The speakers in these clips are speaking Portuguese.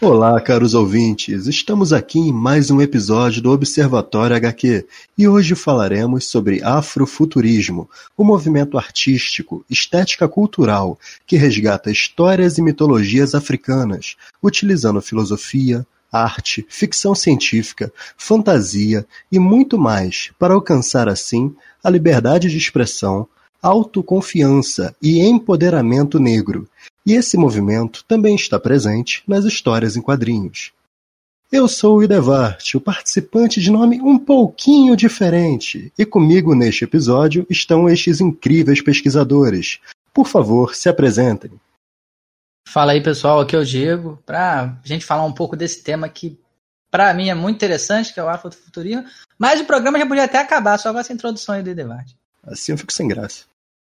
Olá, caros ouvintes! Estamos aqui em mais um episódio do Observatório HQ e hoje falaremos sobre afrofuturismo, o movimento artístico, estética cultural que resgata histórias e mitologias africanas, utilizando filosofia, arte, ficção científica, fantasia e muito mais para alcançar assim a liberdade de expressão, autoconfiança e empoderamento negro e esse movimento também está presente nas histórias em quadrinhos. Eu sou o Idevart, o participante de nome um pouquinho diferente, e comigo neste episódio estão estes incríveis pesquisadores. Por favor, se apresentem. Fala aí pessoal, aqui é o Diego, para a gente falar um pouco desse tema que para mim é muito interessante, que é o afrofuturismo, mas o programa já podia até acabar só com essa introdução aí do Idevart. Assim eu fico sem graça.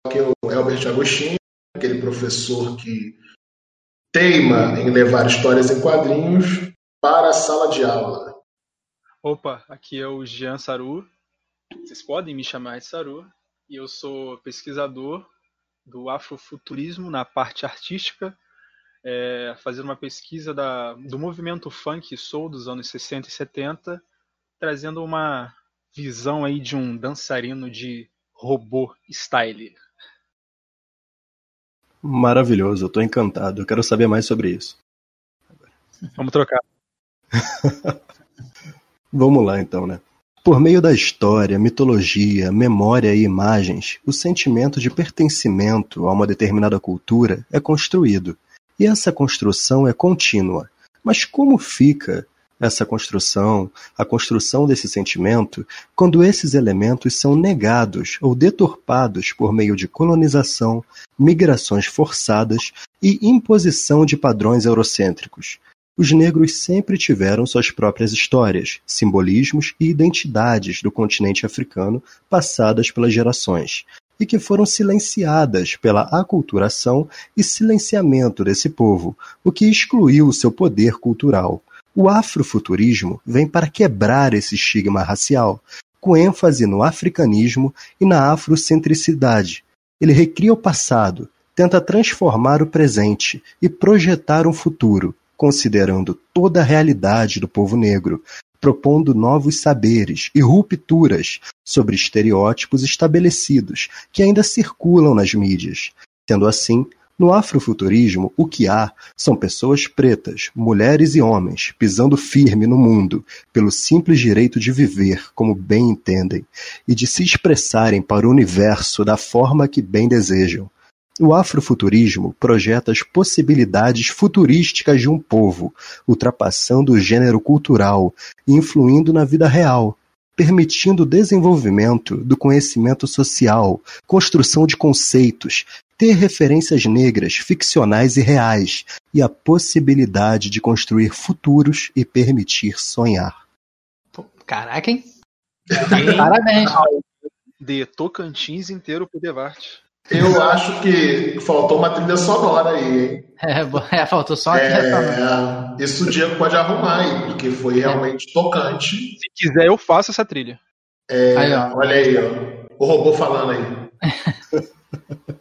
Aqui é o Albert Agostinho, aquele professor que teima em levar histórias em quadrinhos para a sala de aula. Opa, aqui é o Jean Saru. Vocês podem me chamar de Saru. E eu sou pesquisador do afrofuturismo na parte artística, é, fazendo uma pesquisa da, do movimento funk soul dos anos 60 e 70, trazendo uma visão aí de um dançarino de robô style. Maravilhoso, eu tô encantado. Eu quero saber mais sobre isso. Vamos trocar. Vamos lá então, né? Por meio da história, mitologia, memória e imagens, o sentimento de pertencimento a uma determinada cultura é construído. E essa construção é contínua. Mas como fica essa construção, a construção desse sentimento, quando esses elementos são negados ou deturpados por meio de colonização, migrações forçadas e imposição de padrões eurocêntricos. Os negros sempre tiveram suas próprias histórias, simbolismos e identidades do continente africano passadas pelas gerações, e que foram silenciadas pela aculturação e silenciamento desse povo, o que excluiu seu poder cultural. O afrofuturismo vem para quebrar esse estigma racial, com ênfase no africanismo e na afrocentricidade. Ele recria o passado, tenta transformar o presente e projetar um futuro, considerando toda a realidade do povo negro, propondo novos saberes e rupturas sobre estereótipos estabelecidos que ainda circulam nas mídias, tendo assim no afrofuturismo, o que há são pessoas pretas, mulheres e homens, pisando firme no mundo, pelo simples direito de viver como bem entendem e de se expressarem para o universo da forma que bem desejam. O afrofuturismo projeta as possibilidades futurísticas de um povo, ultrapassando o gênero cultural e influindo na vida real, permitindo o desenvolvimento do conhecimento social, construção de conceitos, ter referências negras, ficcionais e reais, e a possibilidade de construir futuros e permitir sonhar. Caraca, hein? Parabéns. De Tocantins inteiro pro Devart. Eu acho que faltou uma trilha sonora aí, hein? É, é faltou só aqui. É, isso o Diego pode arrumar aí, porque foi realmente tocante. Se quiser, eu faço essa trilha. É, aí, olha aí, ó. O robô falando aí.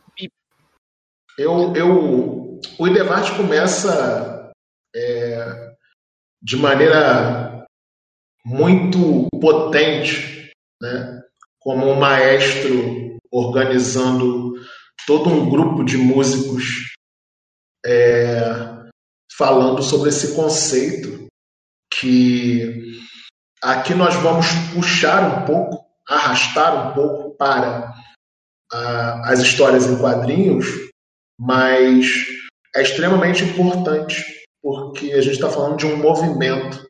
Eu, eu, o Idevart começa é, de maneira muito potente, né? como um maestro organizando todo um grupo de músicos é, falando sobre esse conceito que aqui nós vamos puxar um pouco, arrastar um pouco para a, as histórias em quadrinhos, mas é extremamente importante porque a gente está falando de um movimento,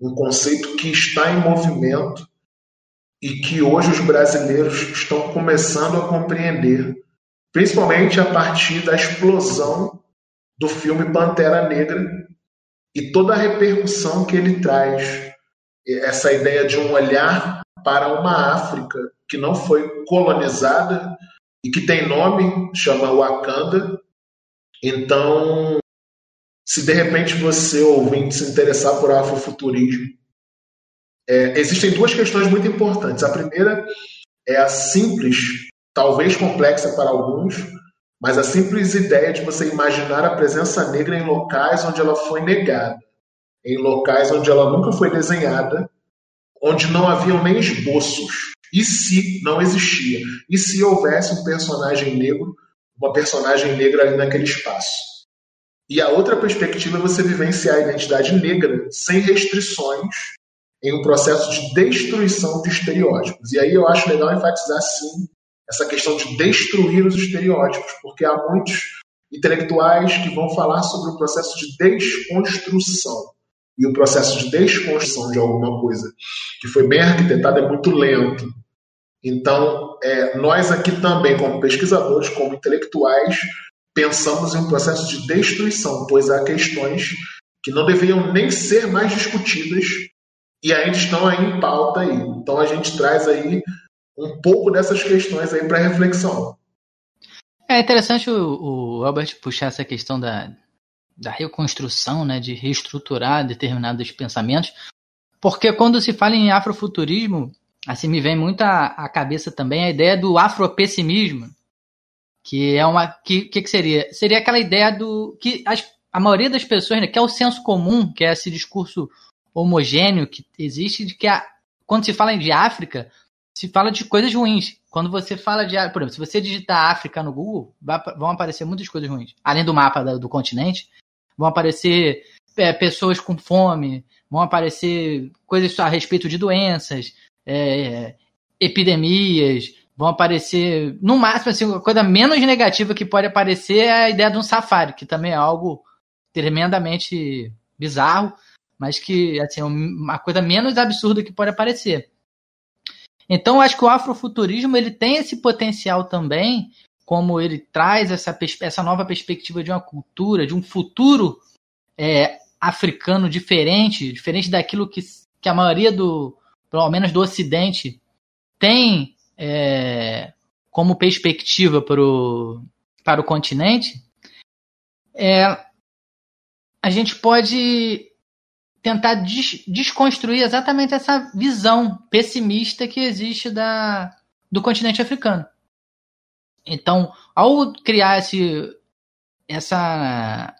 um conceito que está em movimento e que hoje os brasileiros estão começando a compreender, principalmente a partir da explosão do filme Pantera Negra e toda a repercussão que ele traz. Essa ideia de um olhar para uma África que não foi colonizada e que tem nome, chama Wakanda. Então, se de repente você, ouvinte, se interessar por afrofuturismo, é, existem duas questões muito importantes. A primeira é a simples, talvez complexa para alguns, mas a simples ideia de você imaginar a presença negra em locais onde ela foi negada. em locais onde ela nunca foi desenhada, onde não haviam nem esboços. E se não existia? E se houvesse um personagem negro, uma personagem negra ali naquele espaço? E a outra perspectiva é você vivenciar a identidade negra sem restrições em um processo de destruição de estereótipos. E aí eu acho legal enfatizar, sim, essa questão de destruir os estereótipos, porque há muitos intelectuais que vão falar sobre o processo de desconstrução. E o processo de desconstrução de alguma coisa que foi bem arquitetado é muito lento. Então, é, nós aqui também, como pesquisadores, como intelectuais, pensamos em um processo de destruição, pois há questões que não deveriam nem ser mais discutidas e ainda estão aí em pauta aí. Então a gente traz aí um pouco dessas questões aí para reflexão. É interessante o, o Albert puxar essa questão da, da reconstrução, né, de reestruturar determinados pensamentos, porque quando se fala em afrofuturismo, assim me vem muito à, cabeça também a ideia do afropessimismo, que é uma que, que, que seria seria aquela ideia do que as, a maioria das pessoas né, que é o senso comum, que é esse discurso homogêneo que existe de que a, quando se fala de África se fala de coisas ruins. Quando você fala de. Por exemplo, se você digitar África no Google, vão aparecer muitas coisas ruins. Além do mapa do continente, vão aparecer é, pessoas com fome, vão aparecer coisas a respeito de doenças, é, epidemias, vão aparecer. No máximo, assim, a coisa menos negativa que pode aparecer é a ideia de um safari, que também é algo tremendamente bizarro, mas que assim, uma coisa menos absurda que pode aparecer. Então, acho que o afrofuturismo ele tem esse potencial também, como ele traz essa, essa nova perspectiva de uma cultura, de um futuro é, africano diferente, diferente daquilo que, que a maioria do, pelo menos do Ocidente, tem é, como perspectiva para o, para o continente, é, a gente pode tentar des desconstruir exatamente essa visão pessimista que existe da, do continente africano. Então, ao criar esse, essa,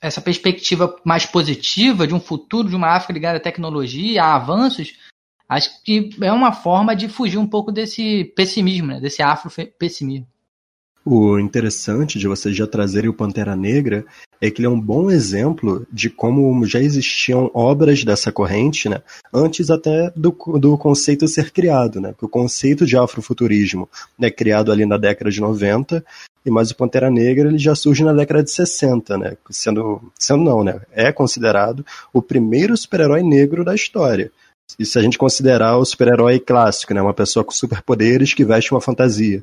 essa perspectiva mais positiva de um futuro de uma África ligada à tecnologia, a avanços, acho que é uma forma de fugir um pouco desse pessimismo, né? desse afro-pessimismo. O interessante de vocês já trazerem o Pantera Negra é que ele é um bom exemplo de como já existiam obras dessa corrente, né, antes até do, do conceito ser criado, né, porque o conceito de afrofuturismo é criado ali na década de 90, e mais o Pantera Negra ele já surge na década de 60, né, sendo, sendo não, né, é considerado o primeiro super-herói negro da história. E se a gente considerar o super-herói clássico, né, uma pessoa com superpoderes que veste uma fantasia.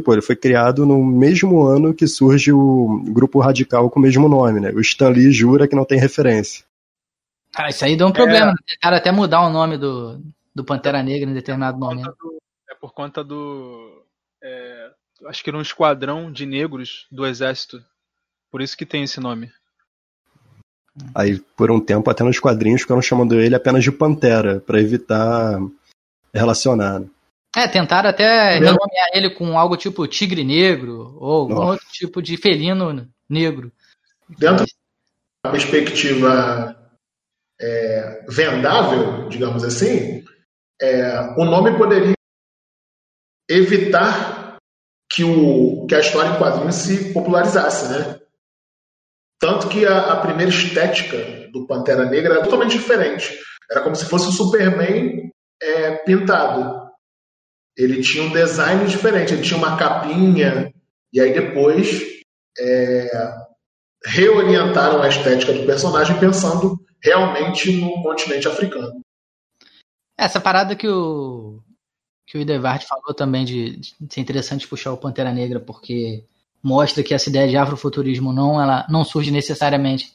Pô, ele foi criado no mesmo ano que surge o grupo radical com o mesmo nome, né? O Stan Lee jura que não tem referência. Ah, isso aí deu um problema. É... Tentaram até mudar o nome do, do Pantera Negra em determinado momento. Do, é por conta do. É, acho que era um esquadrão de negros do exército. Por isso que tem esse nome. Aí, por um tempo, até nos quadrinhos ficaram chamando ele apenas de Pantera, para evitar relacionar. É, tentaram até renomear ele com algo tipo tigre negro ou algum outro tipo de felino negro. Dentro da perspectiva é, vendável, digamos assim, é, o nome poderia evitar que, o, que a história em quadrinhos se popularizasse, né? Tanto que a, a primeira estética do Pantera Negra era totalmente diferente. Era como se fosse o Superman é, pintado ele tinha um design diferente, ele tinha uma capinha, e aí depois é, reorientaram a estética do personagem pensando realmente no continente africano. Essa parada que o que o Idevard falou também de, de ser interessante puxar o Pantera Negra, porque mostra que essa ideia de afrofuturismo não, ela não surge necessariamente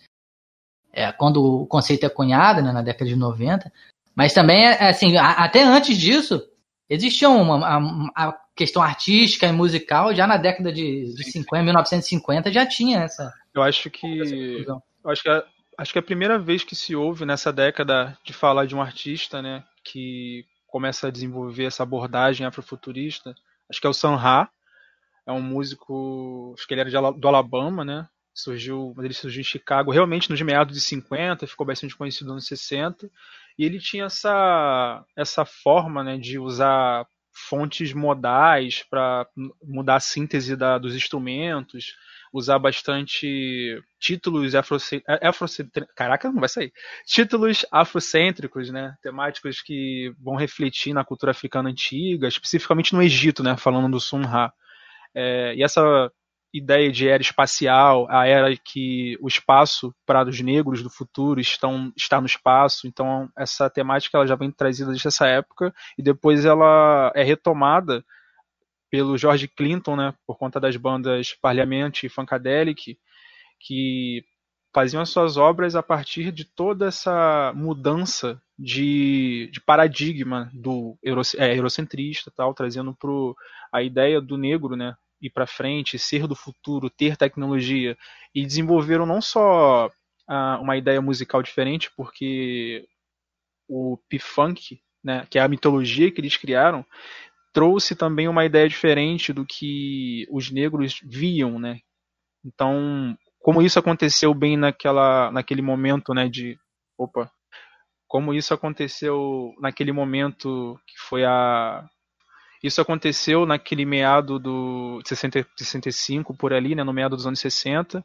é, quando o conceito é cunhado, né, na década de 90, mas também, é, assim, a, até antes disso, existia uma, a, a, questão artística e musical já na década de, de 50, 1950 já tinha essa. Eu acho que eu acho que a, acho que é a primeira vez que se ouve nessa década de falar de um artista, né, que começa a desenvolver essa abordagem afrofuturista. Acho que é o Sam Ra, é um músico, acho que ele era de, do Alabama, né? surgiu, ele surgiu em Chicago realmente nos meados de 50, ficou bastante conhecido nos anos 60, e ele tinha essa, essa forma né, de usar fontes modais para mudar a síntese da, dos instrumentos, usar bastante títulos afrocêntricos. Caraca, não vai sair. Títulos afrocêntricos, né? Temáticos que vão refletir na cultura africana antiga, especificamente no Egito, né? Falando do Sun Ra. É, e essa ideia de era espacial, a era que o espaço para os negros do futuro estão está no espaço. Então essa temática ela já vem trazida desde essa época e depois ela é retomada pelo George Clinton, né, por conta das bandas Parliament e Funkadelic, que faziam as suas obras a partir de toda essa mudança de, de paradigma do euro, é, eurocentrista, tal, trazendo pro, a ideia do negro, né, ir para frente, ser do futuro, ter tecnologia e desenvolveram não só uh, uma ideia musical diferente, porque o P-Funk, né, que é a mitologia que eles criaram, trouxe também uma ideia diferente do que os negros viam, né? Então, como isso aconteceu bem naquela, naquele momento, né, de, opa, como isso aconteceu naquele momento que foi a isso aconteceu naquele meado do 60, 65 por ali, né, no meado dos anos 60,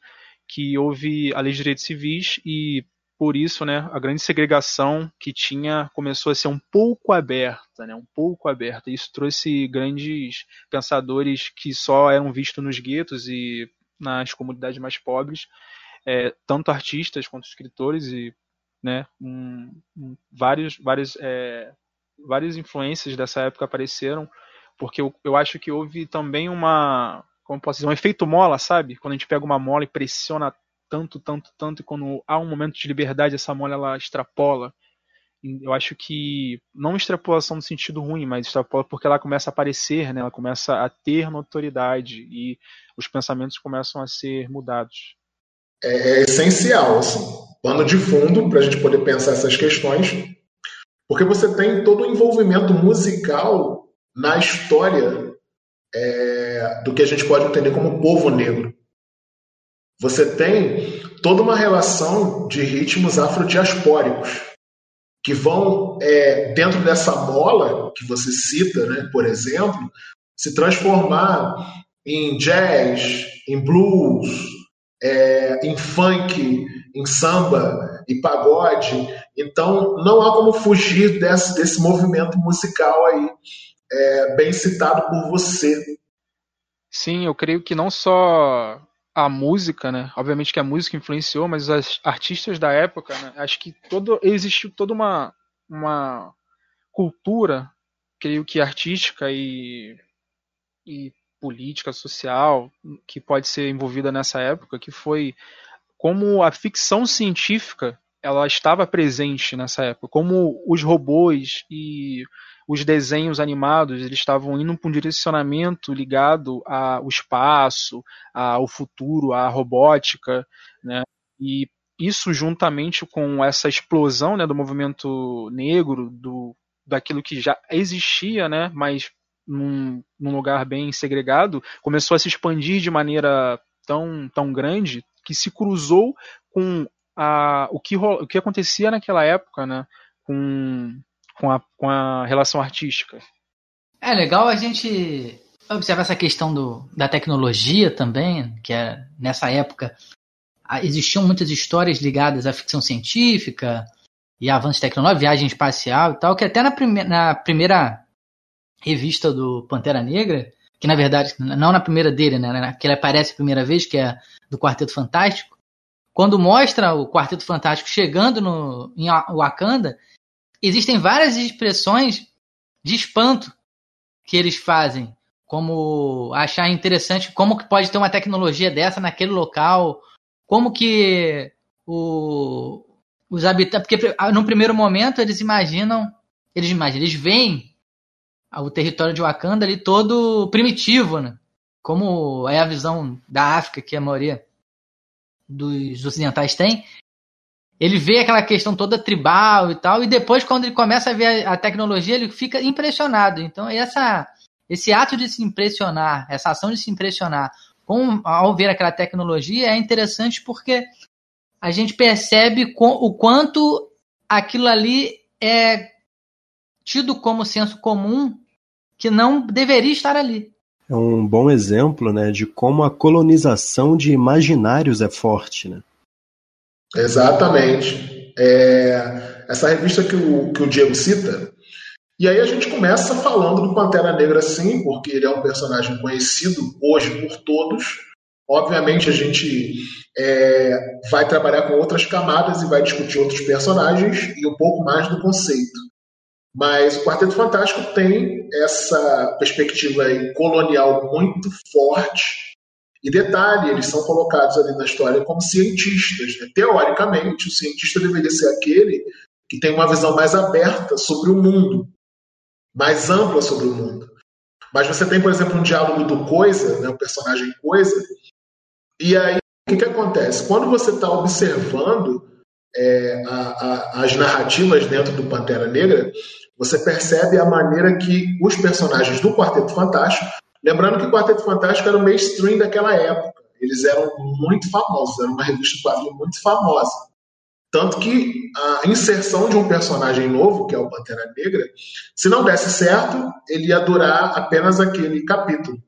que houve a lei de direitos civis e por isso, né, a grande segregação que tinha começou a ser um pouco aberta, né, um pouco aberta. Isso trouxe grandes pensadores que só eram vistos nos guetos e nas comunidades mais pobres, é, tanto artistas quanto escritores e, né, um, um, vários, vários, é, várias influências dessa época apareceram, porque eu, eu acho que houve também uma, como posso dizer, um efeito mola, sabe? Quando a gente pega uma mola e pressiona tanto, tanto, tanto, e quando há um momento de liberdade, essa mola ela extrapola. Eu acho que, não extrapolação no sentido ruim, mas extrapola porque ela começa a aparecer, né? ela começa a ter notoriedade e os pensamentos começam a ser mudados. É, é essencial, assim, pano de fundo para a gente poder pensar essas questões, porque você tem todo o envolvimento musical na história é, do que a gente pode entender como povo negro. Você tem toda uma relação de ritmos afrodiaspóricos que vão, é, dentro dessa mola que você cita, né, por exemplo, se transformar em jazz, em blues, é, em funk, em samba e pagode. Então, não há como fugir desse, desse movimento musical aí, é, bem citado por você. Sim, eu creio que não só a música, né? Obviamente que a música influenciou, mas os artistas da época, né? Acho que todo existiu toda uma uma cultura, creio que artística e, e política, social, que pode ser envolvida nessa época, que foi como a ficção científica ela estava presente nessa época, como os robôs e os desenhos animados eles estavam indo para um direcionamento ligado ao espaço, ao futuro, à robótica, né? E isso juntamente com essa explosão né, do movimento negro, do, daquilo que já existia, né, mas num, num lugar bem segregado, começou a se expandir de maneira tão, tão grande que se cruzou com a, o, que, o que acontecia naquela época, né, com, com, a, com a relação artística. É legal a gente observar essa questão do, da tecnologia também, que é, nessa época existiam muitas histórias ligadas à ficção científica e avanço tecnológico, viagem espacial e tal, que até na, prime na primeira revista do Pantera Negra, que na verdade, não na primeira dele, né, que ele aparece a primeira vez, que é do Quarteto Fantástico, quando mostra o Quarteto Fantástico chegando no, em Wakanda, existem várias expressões de espanto que eles fazem, como achar interessante como que pode ter uma tecnologia dessa naquele local, como que o, os habitantes, porque no primeiro momento eles imaginam, eles imaginam, eles veem o território de Wakanda ali todo primitivo, né? Como é a visão da África que a maioria dos ocidentais tem, ele vê aquela questão toda tribal e tal, e depois, quando ele começa a ver a, tecnologia, ele fica impressionado. Então, essa, esse ato de se impressionar, essa ação de se impressionar com ao ver aquela tecnologia, é interessante porque a gente percebe com, o quanto aquilo ali é tido como senso comum que não deveria estar ali. É um bom exemplo né, de como a colonização de imaginários é forte. Né? Exatamente. É, essa revista que o, que o Diego cita, e aí a gente começa falando do Pantera Negra sim, porque ele é um personagem conhecido hoje por todos. Obviamente a gente é, vai trabalhar com outras camadas e vai discutir outros personagens e um pouco mais do conceito. Mas o Quarteto Fantástico tem essa perspectiva colonial muito forte. E detalhe, eles são colocados ali na história como cientistas. Né? Teoricamente, o cientista deveria ser aquele que tem uma visão mais aberta sobre o mundo, mais ampla sobre o mundo. Mas você tem, por exemplo, um diálogo do Coisa, né, o personagem Coisa, e aí o que, que acontece? Quando você está observando é, a, a, as narrativas dentro do Pantera Negra, você percebe a maneira que os personagens do Quarteto Fantástico, lembrando que o Quarteto Fantástico era o mainstream daquela época, eles eram muito famosos, era uma revista de quadrinho muito famosa. Tanto que a inserção de um personagem novo, que é o Pantera Negra, se não desse certo, ele ia durar apenas aquele capítulo.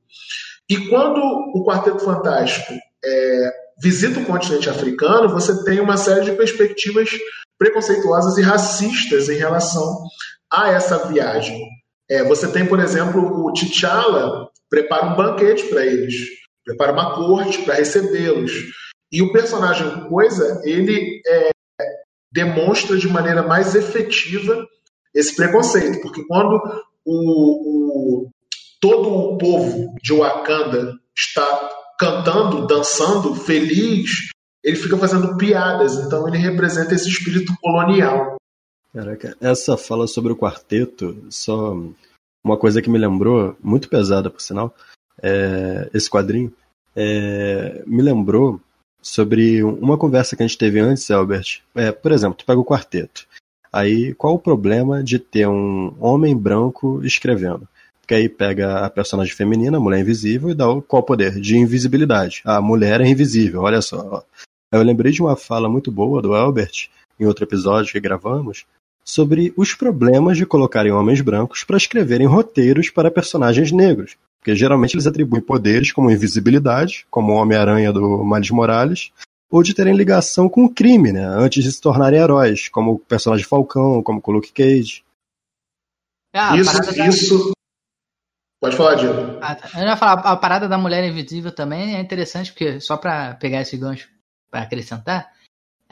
E quando o Quarteto Fantástico é, visita o continente africano, você tem uma série de perspectivas preconceituosas e racistas em relação a essa viagem. É, você tem, por exemplo, o T'Challa prepara um banquete para eles, prepara uma corte para recebê-los. E o personagem Coisa, ele é, demonstra de maneira mais efetiva esse preconceito, porque quando o, o, todo o povo de Wakanda está cantando, dançando, feliz, ele fica fazendo piadas, então ele representa esse espírito colonial. Caraca, essa fala sobre o quarteto, só uma coisa que me lembrou, muito pesada por sinal, é, esse quadrinho, é, me lembrou sobre uma conversa que a gente teve antes, Albert. É, por exemplo, tu pega o quarteto. Aí, qual o problema de ter um homem branco escrevendo? Porque aí pega a personagem feminina, a mulher invisível, e dá o, qual poder? De invisibilidade. A mulher é invisível, olha só. Eu lembrei de uma fala muito boa do Albert, em outro episódio que gravamos, sobre os problemas de colocarem homens brancos para escreverem roteiros para personagens negros. Porque geralmente eles atribuem poderes como invisibilidade, como o Homem-Aranha do Miles Morales, ou de terem ligação com o crime, né? Antes de se tornarem heróis, como o personagem Falcão, como o Luke Cage. Ah, isso, isso. Pode falar, Diego. Ah, tá. Eu ia falar, a parada da mulher invisível também é interessante, porque só para pegar esse gancho para acrescentar,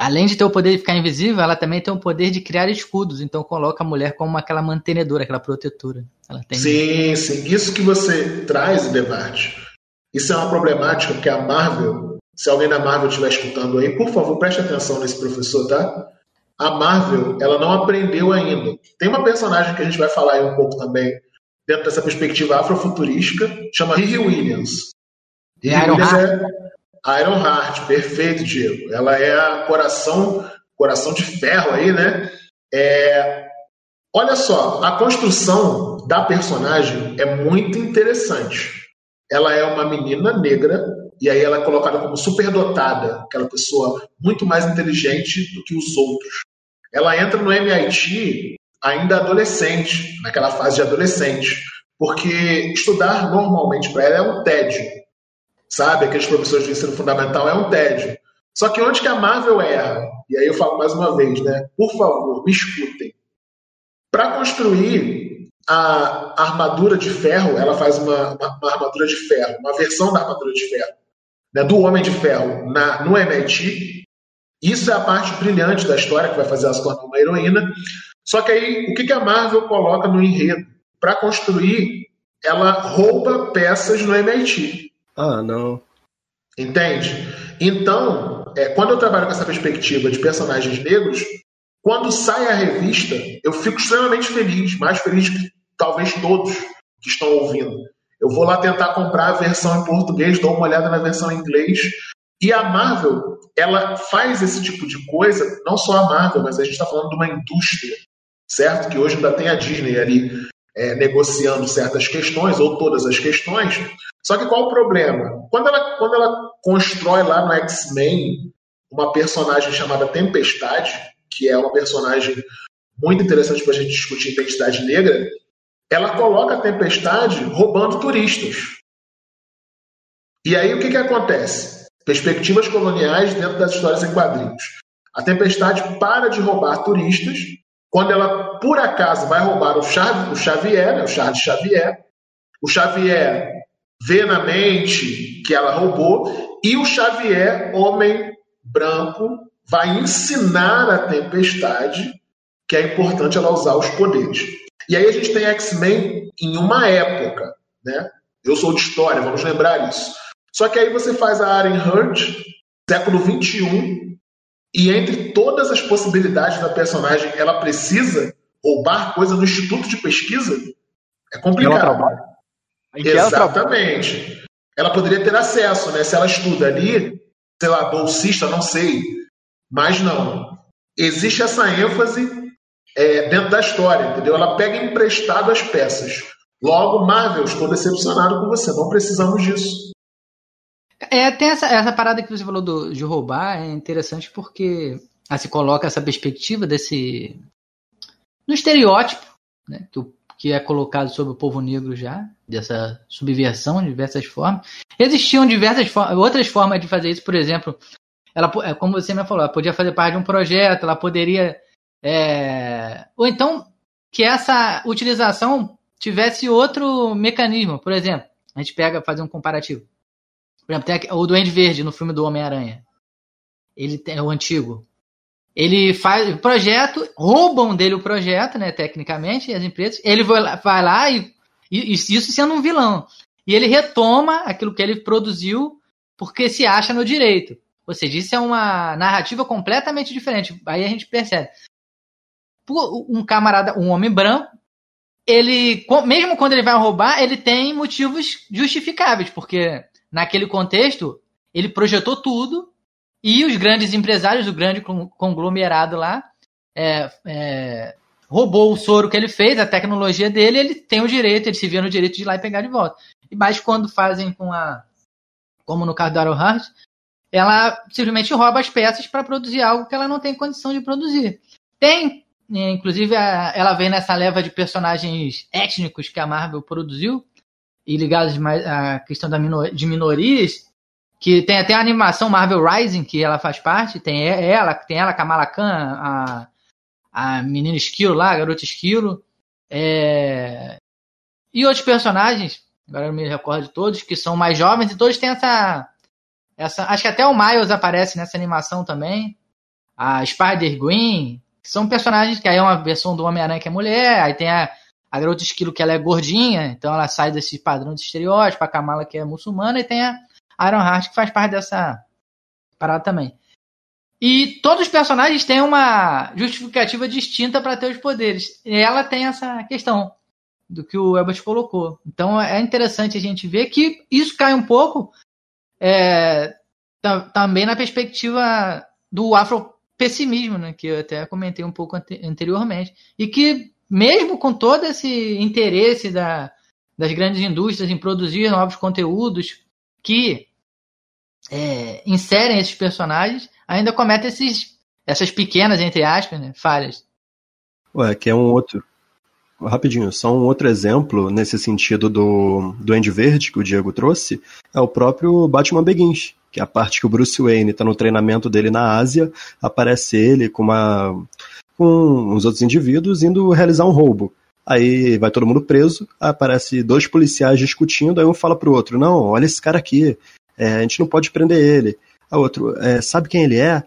além de ter o poder de ficar invisível, ela também tem o poder de criar escudos. Então coloca a mulher como aquela mantenedora, aquela protetora. Tem... Sim, sim. Isso que você traz, debate, isso é uma problemática que a Marvel, se alguém da Marvel estiver escutando aí, por favor, preste atenção nesse professor, tá? A Marvel, ela não aprendeu ainda. Tem uma personagem que a gente vai falar aí um pouco também, dentro dessa perspectiva afrofuturística, chama Riri Williams. Riri Williams é Iron Heart, perfeito, Diego. Ela é coração, coração de ferro aí, né? É, olha só, a construção da personagem é muito interessante. Ela é uma menina negra e aí ela é colocada como superdotada, aquela pessoa muito mais inteligente do que os outros. Ela entra no MIT ainda adolescente, naquela fase de adolescente, porque estudar normalmente para ela é um tédio sabe? Aqueles professores de ensino fundamental é um tédio. Só que onde que a Marvel erra? E aí eu falo mais uma vez, né? Por favor, me escutem. Para construir a armadura de ferro, ela faz uma, uma, uma, armadura de ferro, uma versão da armadura de ferro, né, do Homem de Ferro na, no MIT. Isso é a parte brilhante da história que vai fazer ela se tornar uma heroína. Só que aí, o que, que a Marvel coloca no enredo? Para construir, ela rouba peças no MIT. Ah, não. Entende? Então, é, quando eu trabalho com essa perspectiva de personagens negros, quando sai a revista, eu fico extremamente feliz, mais feliz que talvez todos que estão ouvindo. Eu vou lá tentar comprar a versão em português, dou uma olhada na versão em inglês. E a Marvel, ela faz esse tipo de coisa, não só a Marvel, mas a gente está falando de uma indústria, certo? Que hoje ainda tem a Disney ali é, negociando certas questões, ou todas as questões. Só que qual o problema? Quando ela, quando ela constrói lá no X-Men uma personagem chamada Tempestade, que é uma personagem muito interessante para a gente discutir identidade negra, ela coloca a Tempestade roubando turistas. E aí o que, que acontece? Perspectivas coloniais dentro das histórias em quadrinhos. A Tempestade para de roubar turistas quando ela, por acaso, vai roubar o, Xavier, né, o Charles Xavier. O Xavier vê na mente que ela roubou e o Xavier, homem branco, vai ensinar a Tempestade que é importante ela usar os poderes. E aí a gente tem X-Men em uma época, né? Eu sou de história, vamos lembrar isso. Só que aí você faz a Aren Hurt, século 21, e entre todas as possibilidades da personagem, ela precisa roubar coisa no instituto de pesquisa? É complicado. Exatamente. Ela, ela poderia ter acesso, né? Se ela estuda ali, sei lá, bolsista, não sei. Mas não. Existe essa ênfase é, dentro da história, entendeu? Ela pega emprestado as peças. Logo, Marvel, estou decepcionado com você. Não precisamos disso. É, tem essa, essa parada que você falou do, de roubar, é interessante porque ah, se coloca essa perspectiva desse. no estereótipo, né, que, que é colocado sobre o povo negro já, dessa subversão de diversas formas. Existiam diversas for outras formas de fazer isso, por exemplo, ela, é, como você me falou, ela podia fazer parte de um projeto, ela poderia. É, ou então que essa utilização tivesse outro mecanismo, por exemplo, a gente pega fazer um comparativo. Por exemplo, tem o Duende Verde no filme do Homem-Aranha. Ele tem o antigo. Ele faz o projeto, roubam dele o projeto, né, tecnicamente, as empresas. Ele vai lá, vai lá e, e, isso sendo um vilão. E ele retoma aquilo que ele produziu porque se acha no direito. Ou seja, isso é uma narrativa completamente diferente. Aí a gente percebe. Um camarada, um homem branco, ele, mesmo quando ele vai roubar, ele tem motivos justificáveis, porque naquele contexto, ele projetou tudo e os grandes empresários, o grande conglomerado lá, é, é, roubou o soro que ele fez, a tecnologia dele, ele tem o direito, ele se vê no direito de ir lá e pegar de volta. Mas quando fazem com a. Como no caso Arrow Hart, ela simplesmente rouba as peças para produzir algo que ela não tem condição de produzir. Tem, inclusive, ela vem nessa leva de personagens étnicos que a Marvel produziu, e ligados mais à questão da minor, de minorias, que tem até a animação Marvel Rising, que ela faz parte, tem ela, tem ela, Kamala Khan, a, a menina Esquilo lá, a garota Esquilo, é... e outros personagens, agora eu me recordo de todos, que são mais jovens, e todos têm essa, essa acho que até o Miles aparece nessa animação também, a Spider-Gwen, são personagens que aí é uma versão do Homem-Aranha que é mulher, aí tem a a garota esquilo que ela é gordinha, então ela sai desse padrão de estereótipo, a Kamala que é muçulmana, e tem a Iron Heart que faz parte dessa parada também. E todos os personagens têm uma justificativa distinta para ter os poderes. E ela tem essa questão do que o Elbert colocou. Então é interessante a gente ver que isso cai um pouco é, também na perspectiva do afropessimismo, né, que eu até comentei um pouco anteriormente. E que mesmo com todo esse interesse da, das grandes indústrias em produzir novos conteúdos que é, inserem esses personagens, ainda comete esses, essas pequenas, entre aspas, né, falhas. Ué, que é um outro. Rapidinho, só um outro exemplo nesse sentido do Duende Verde que o Diego trouxe é o próprio Batman Begins, que é a parte que o Bruce Wayne está no treinamento dele na Ásia, aparece ele com uma com os outros indivíduos indo realizar um roubo. Aí vai todo mundo preso, aparece dois policiais discutindo, aí um fala pro outro, não, olha esse cara aqui, é, a gente não pode prender ele. O outro, é, sabe quem ele é?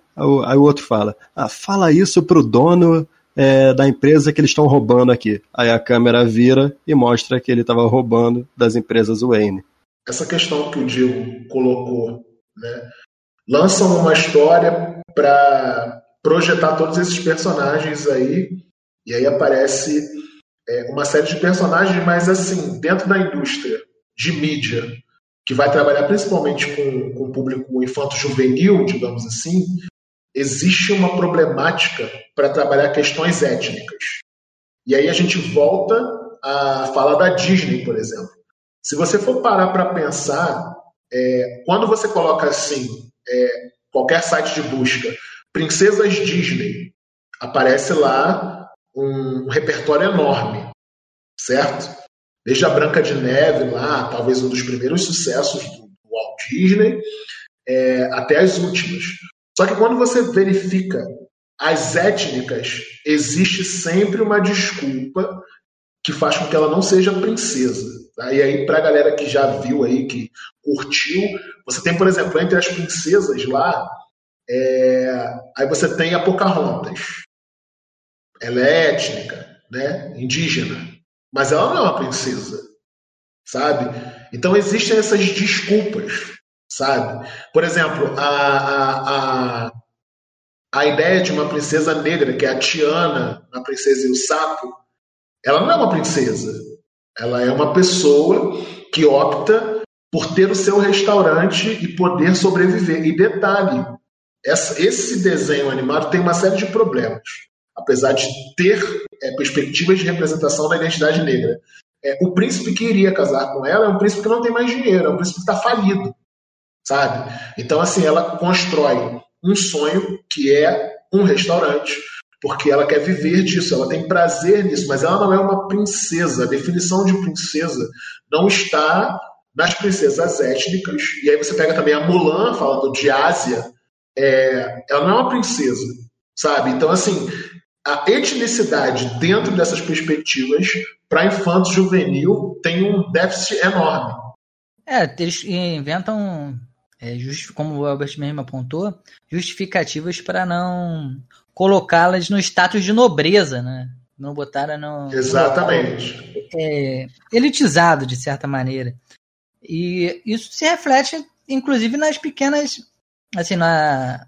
Aí o outro fala, ah, fala isso pro dono é, da empresa que eles estão roubando aqui. Aí a câmera vira e mostra que ele estava roubando das empresas Wayne. Essa questão que o Diego colocou, né? Lançam uma história para projetar todos esses personagens aí, e aí aparece é, uma série de personagens, mas assim, dentro da indústria de mídia, que vai trabalhar principalmente com, com o público infanto-juvenil, digamos assim, existe uma problemática para trabalhar questões étnicas. E aí a gente volta a fala da Disney, por exemplo. Se você for parar para pensar, é, quando você coloca assim, é, qualquer site de busca, princesas Disney, aparece lá um repertório enorme, certo? Desde a Branca de Neve lá, talvez um dos primeiros sucessos do, Walt Disney, é, até as últimas. Só que quando você verifica as étnicas, existe sempre uma desculpa que faz com que ela não seja princesa. Tá? E aí, para a galera que já viu aí, que curtiu, você tem, por exemplo, entre as princesas lá, é... aí você tem a Pocahontas. Ela é étnica, né? indígena, mas ela não é uma princesa, sabe? Então existem essas desculpas, sabe? Por exemplo, a, a, a, a ideia de uma princesa negra, que é a Tiana, a princesa e o sapo, ela não é uma princesa. Ela é uma pessoa que opta por ter o seu restaurante e poder sobreviver. E detalhe, essa, esse desenho animado tem uma série de problemas, apesar de ter é, perspectivas de representação da identidade negra. É, o príncipe que iria casar com ela é um príncipe que não tem mais dinheiro, é um príncipe que está falido, sabe? Então, assim, ela constrói um sonho que é um restaurante, porque ela quer viver disso, ela tem prazer nisso, mas ela não é uma princesa. A definição de princesa não está nas princesas étnicas. E aí você pega também a Mulan, falando de Ásia, é, ela não é uma princesa, sabe? Então, assim, a etnicidade dentro dessas perspectivas para infanto juvenil tem um déficit enorme. É, eles inventam, é, como o Albert mesmo apontou, justificativas para não colocá-las no status de nobreza, né? Não botaram no. Exatamente. É, elitizado, de certa maneira. E isso se reflete, inclusive, nas pequenas. Assim, na,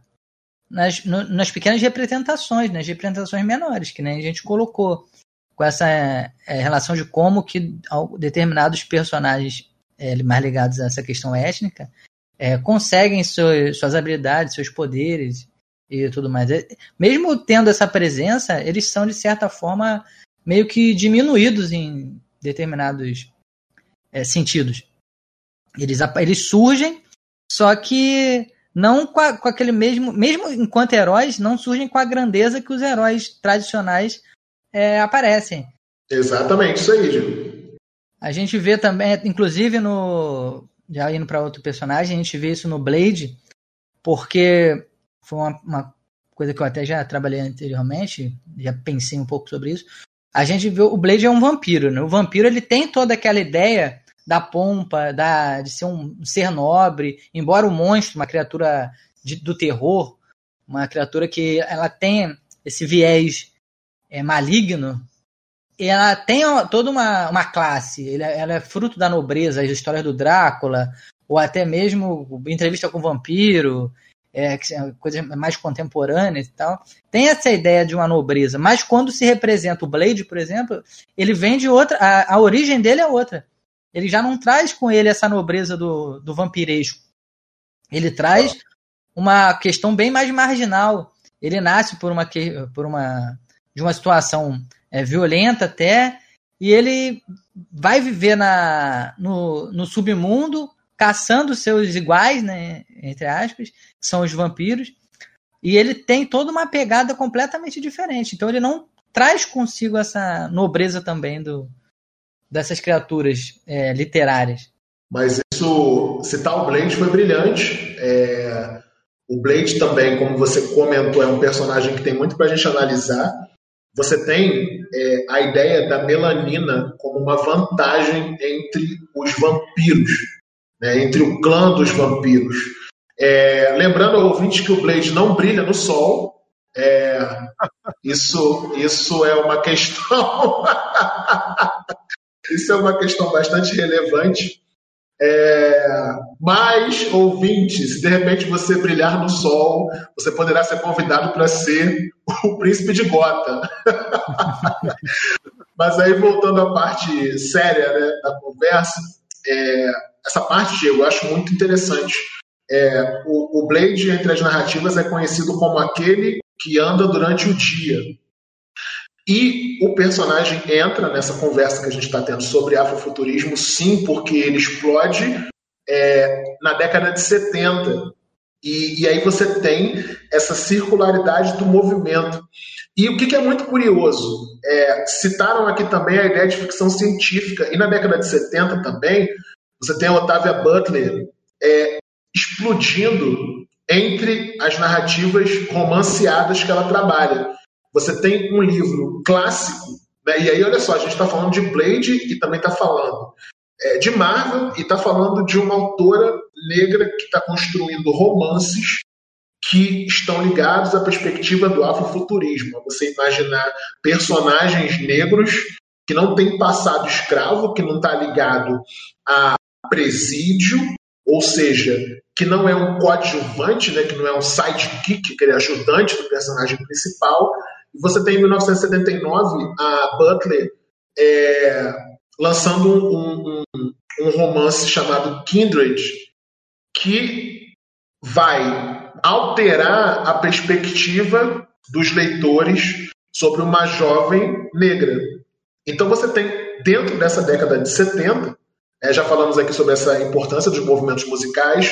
nas, no, nas pequenas representações, nas representações menores, que nem a gente colocou. Com essa é, relação de como que determinados personagens é, mais ligados a essa questão étnica é, conseguem suas, habilidades, seus poderes e tudo mais. É, mesmo tendo essa presença, eles são, de certa forma, meio que diminuídos em determinados é, sentidos. Eles, eles surgem, só que não com, a, com, aquele mesmo. Mesmo enquanto heróis, não surgem com a grandeza que os heróis tradicionais é, aparecem. Exatamente, isso aí, Gil. A gente vê também, inclusive no. Já indo para outro personagem, a gente vê isso no Blade, porque foi uma, uma, coisa que eu até já trabalhei anteriormente, já pensei um pouco sobre isso. A gente viu o Blade é um vampiro, né? O vampiro ele tem toda aquela ideia da pompa, da, de ser um ser nobre, embora o monstro, uma criatura de, do terror, uma criatura que ela tem esse viés é, maligno, ela tem toda uma, uma classe, ela, ela é fruto da nobreza, as histórias do Drácula, ou até mesmo entrevista com o vampiro, é, é coisa mais contemporânea e tal, tem essa ideia de uma nobreza, mas quando se representa o Blade, por exemplo, ele vem de outra, a, a origem dele é outra. Ele já não traz com ele essa nobreza do, do vampiresco. Ele traz uma questão bem mais marginal. Ele nasce por uma, por uma de uma situação é, violenta até, e ele vai viver na, no, no submundo, caçando seus iguais, né, entre aspas, são os vampiros, e ele tem toda uma pegada completamente diferente. Então ele não traz consigo essa nobreza também do, dessas criaturas é, literárias. Mas isso, citar o Blade foi brilhante. É, o Blade também, como você comentou, é um personagem que tem muito para a gente analisar. Você tem é, a ideia da melanina como uma vantagem entre os vampiros, né, entre o clã dos vampiros. É, lembrando ao ouvinte que o Blade não brilha no sol. É, isso, isso é uma questão. isso é uma questão bastante relevante. É, mas, ouvinte, se de repente você brilhar no sol, você poderá ser convidado para ser o príncipe de Gota. mas aí, voltando à parte séria né, da conversa, é, essa parte, Diego, eu acho muito interessante é, o, o Blade, entre as narrativas, é conhecido como aquele que anda durante o dia. E o personagem entra nessa conversa que a gente está tendo sobre afrofuturismo, sim, porque ele explode é, na década de 70. E, e, aí você tem essa circularidade do movimento. E o que, que é muito curioso, é, citaram aqui também a ideia de ficção científica, e na década de 70 também, você tem a Otávia Butler é, explodindo entre as narrativas romanceadas que ela trabalha. Você tem um livro clássico, né, e aí olha só, a gente está falando de Blade e também está falando é, de Marvel e está falando de uma autora negra que está construindo romances que estão ligados à perspectiva do afrofuturismo. Você imaginar personagens negros que não têm passado escravo, que não está ligado a presídio, ou seja, que não é um coadjuvante, né, que não é um sidekick, que é ajudante do personagem principal. Você tem em 1979 a Butler é, lançando um, um, um romance chamado Kindred, que vai alterar a perspectiva dos leitores sobre uma jovem negra. Então você tem, dentro dessa década de 70, é, já falamos aqui sobre essa importância dos movimentos musicais,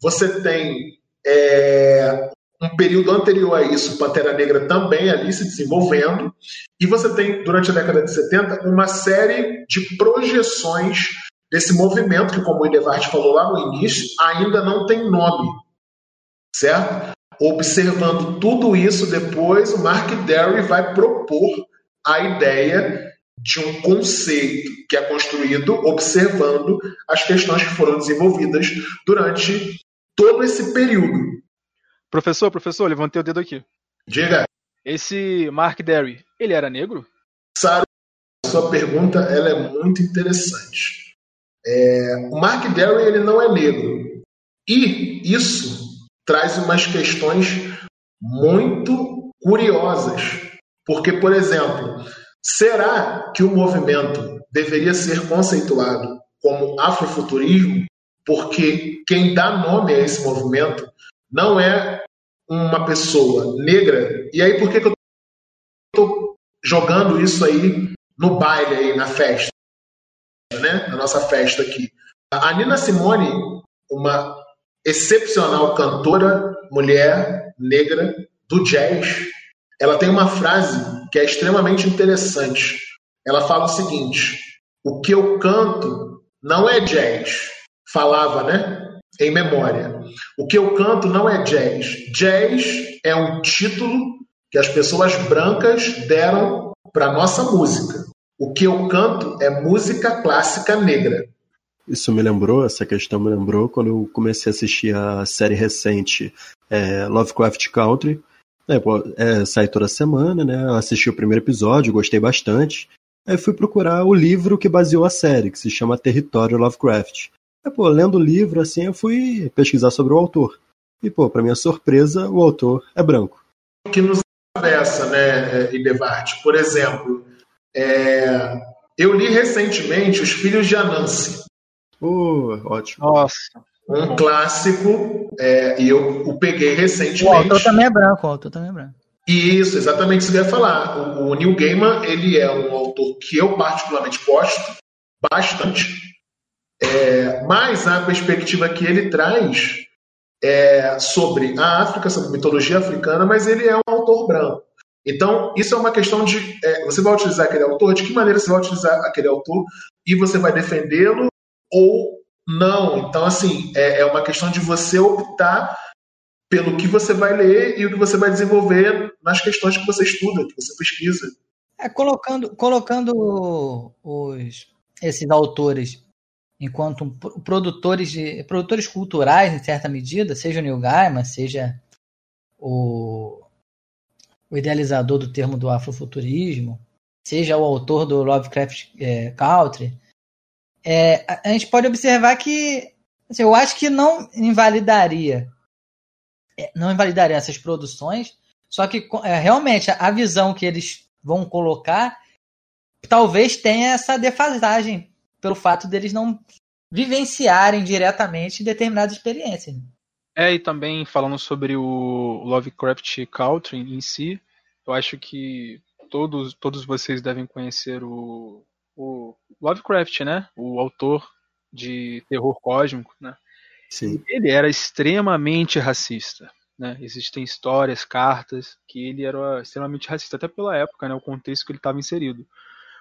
você tem é, um período anterior a isso, Pantera Negra também ali se desenvolvendo, e você tem, durante a década de 70, uma série de projeções desse movimento, que, como o Idevart falou lá no início, ainda não tem nome, certo? Observando tudo isso depois, o Mark Derry vai propor a ideia de um conceito que é construído observando as questões que foram desenvolvidas durante todo esse período. Professor, professor, levantei o dedo aqui. Diga. Esse Mark Derry, ele era negro? Saro, sua pergunta ela é muito interessante. É, o Mark Derry ele não é negro. E isso traz umas questões muito curiosas. Porque, por exemplo, será que o movimento deveria ser conceituado como afrofuturismo? Porque quem dá nome a esse movimento não é uma pessoa negra. E aí, por que, que eu estou jogando isso aí no baile, aí, na festa? Né? Na nossa festa aqui. A Nina Simone, uma excepcional cantora, mulher, negra, do jazz, ela tem uma frase que é extremamente interessante. Ela fala o seguinte: o que eu canto não é jazz. Falava, né? Em memória. O que eu canto não é jazz. Jazz é um título que as pessoas brancas deram para nossa música. O que eu canto é música clássica negra. Isso me lembrou, essa questão me lembrou quando eu comecei a assistir a série recente é, Lovecraft Country. É, é, sai toda semana, né? Eu assisti o primeiro episódio, gostei bastante. Aí fui procurar o livro que baseou a série, que se chama Território Lovecraft. É, pô, lendo o livro, assim, eu fui pesquisar sobre o autor. E, pô, pra minha surpresa, o autor é branco. Que nos atravessa, né, Idevart? Por exemplo, é... eu li recentemente Os Filhos de Anansi. Oh, ótimo. Nossa. Um clássico, é, e eu o peguei recentemente. O autor também é branco, o autor também é branco. Isso, exatamente isso que eu ia falar. O, o Neil Gaiman, ele é um autor que eu particularmente gosto bastante. É, mas a perspectiva que ele traz é sobre a África, sobre mitologia africana, mas ele é um autor branco. Então, isso é uma questão de. É, você vai utilizar aquele autor, de que maneira você vai utilizar aquele autor e você vai defendê-lo ou não. Então, assim, é, é uma questão de você optar pelo que você vai ler e o que você vai desenvolver nas questões que você estuda, que você pesquisa. É, colocando colocando os, esses autores enquanto produtores, de, produtores culturais, em certa medida, seja o Neil Gaiman, seja o, o idealizador do termo do afrofuturismo, seja o autor do Lovecraft é, Country, é, a, a, gente pode observar que assim, eu acho que não invalidaria é, não invalidaria essas produções, só que é, realmente a visão que eles vão colocar talvez tenha essa defasagem pelo fato deles não vivenciarem diretamente determinadas experiências. É, e também falando sobre o Lovecraft Country em si, eu acho que todos, todos vocês devem conhecer o, o Lovecraft, né? O autor de terror cósmico, né? Sim. Ele era extremamente racista. Né? Existem histórias, cartas, que ele era extremamente racista, até pela época, né? o contexto que ele estava inserido.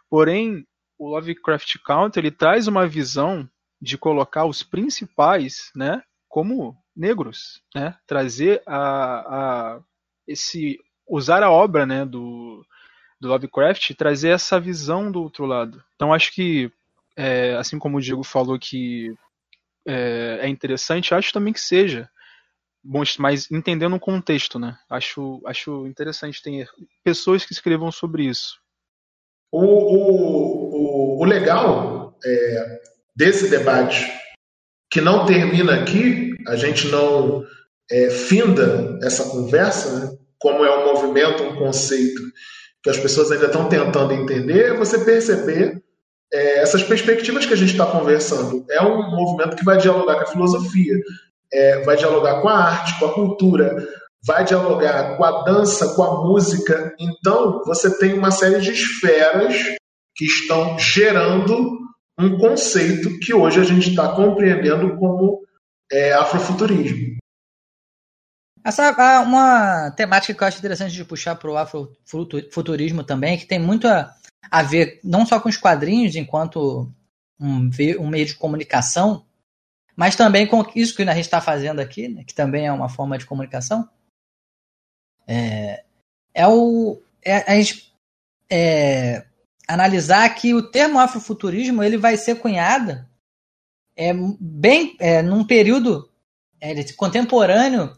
Porém, o Lovecraft Count ele traz uma visão de colocar os principais né, como negros, né? trazer a, a esse usar a obra né, do, do Lovecraft trazer essa visão do outro lado. Então acho que, é, assim como o Diego falou que é, é, interessante, acho também que seja. Bom, mas entendendo o contexto, né? Acho, acho interessante ter pessoas que escrevam sobre isso. O, o, o, o legal é, desse debate, que não termina aqui, a gente não é, finda essa conversa, né? como é um movimento, um conceito que as pessoas ainda estão tentando entender, é você perceber é, essas perspectivas que a gente está conversando. É um movimento que vai dialogar com a filosofia, é, vai dialogar com a arte, com a cultura, vai dialogar com a dança, com a música. Então, você tem uma série de esferas que estão gerando um conceito que hoje a gente está compreendendo como é, afrofuturismo. Essa uma temática que eu acho interessante de puxar para o afrofuturismo também, que tem muito a, a, ver não só com os quadrinhos enquanto um, um, meio de comunicação, mas também com isso que a gente está fazendo aqui, né, que também é uma forma de comunicação. É, é o é, a gente é, analisar que o termo afrofuturismo ele vai ser cunhado é, bem é, num período é, contemporâneo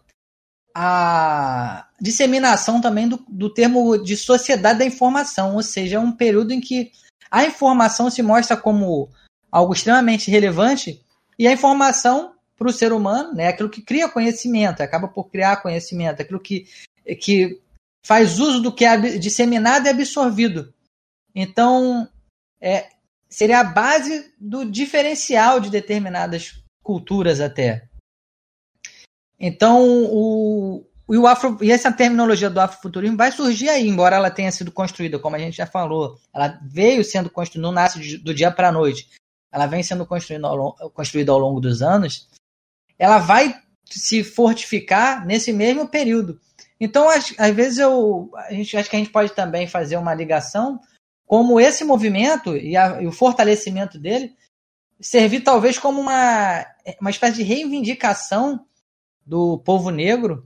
a disseminação também do, do termo de sociedade da informação, ou seja, é um período em que a informação se mostra como algo extremamente relevante e a informação para o ser humano né, aquilo que cria conhecimento, acaba por criar conhecimento, aquilo que, que faz uso do que é disseminado e absorvido. Então, é, seria a base do diferencial de determinadas culturas até. Então, o, o afro, e essa terminologia do afrofuturismo vai surgir aí, embora ela tenha sido construída, como a gente já falou, ela veio sendo construída, não nasce do dia para a noite, ela vem sendo construída ao, construída ao longo dos anos, ela vai se fortificar nesse mesmo período. Então, às, às vezes, eu a gente, acho que a gente pode também fazer uma ligação como esse movimento e, a, e o fortalecimento dele servir talvez como uma, uma espécie de reivindicação do povo negro,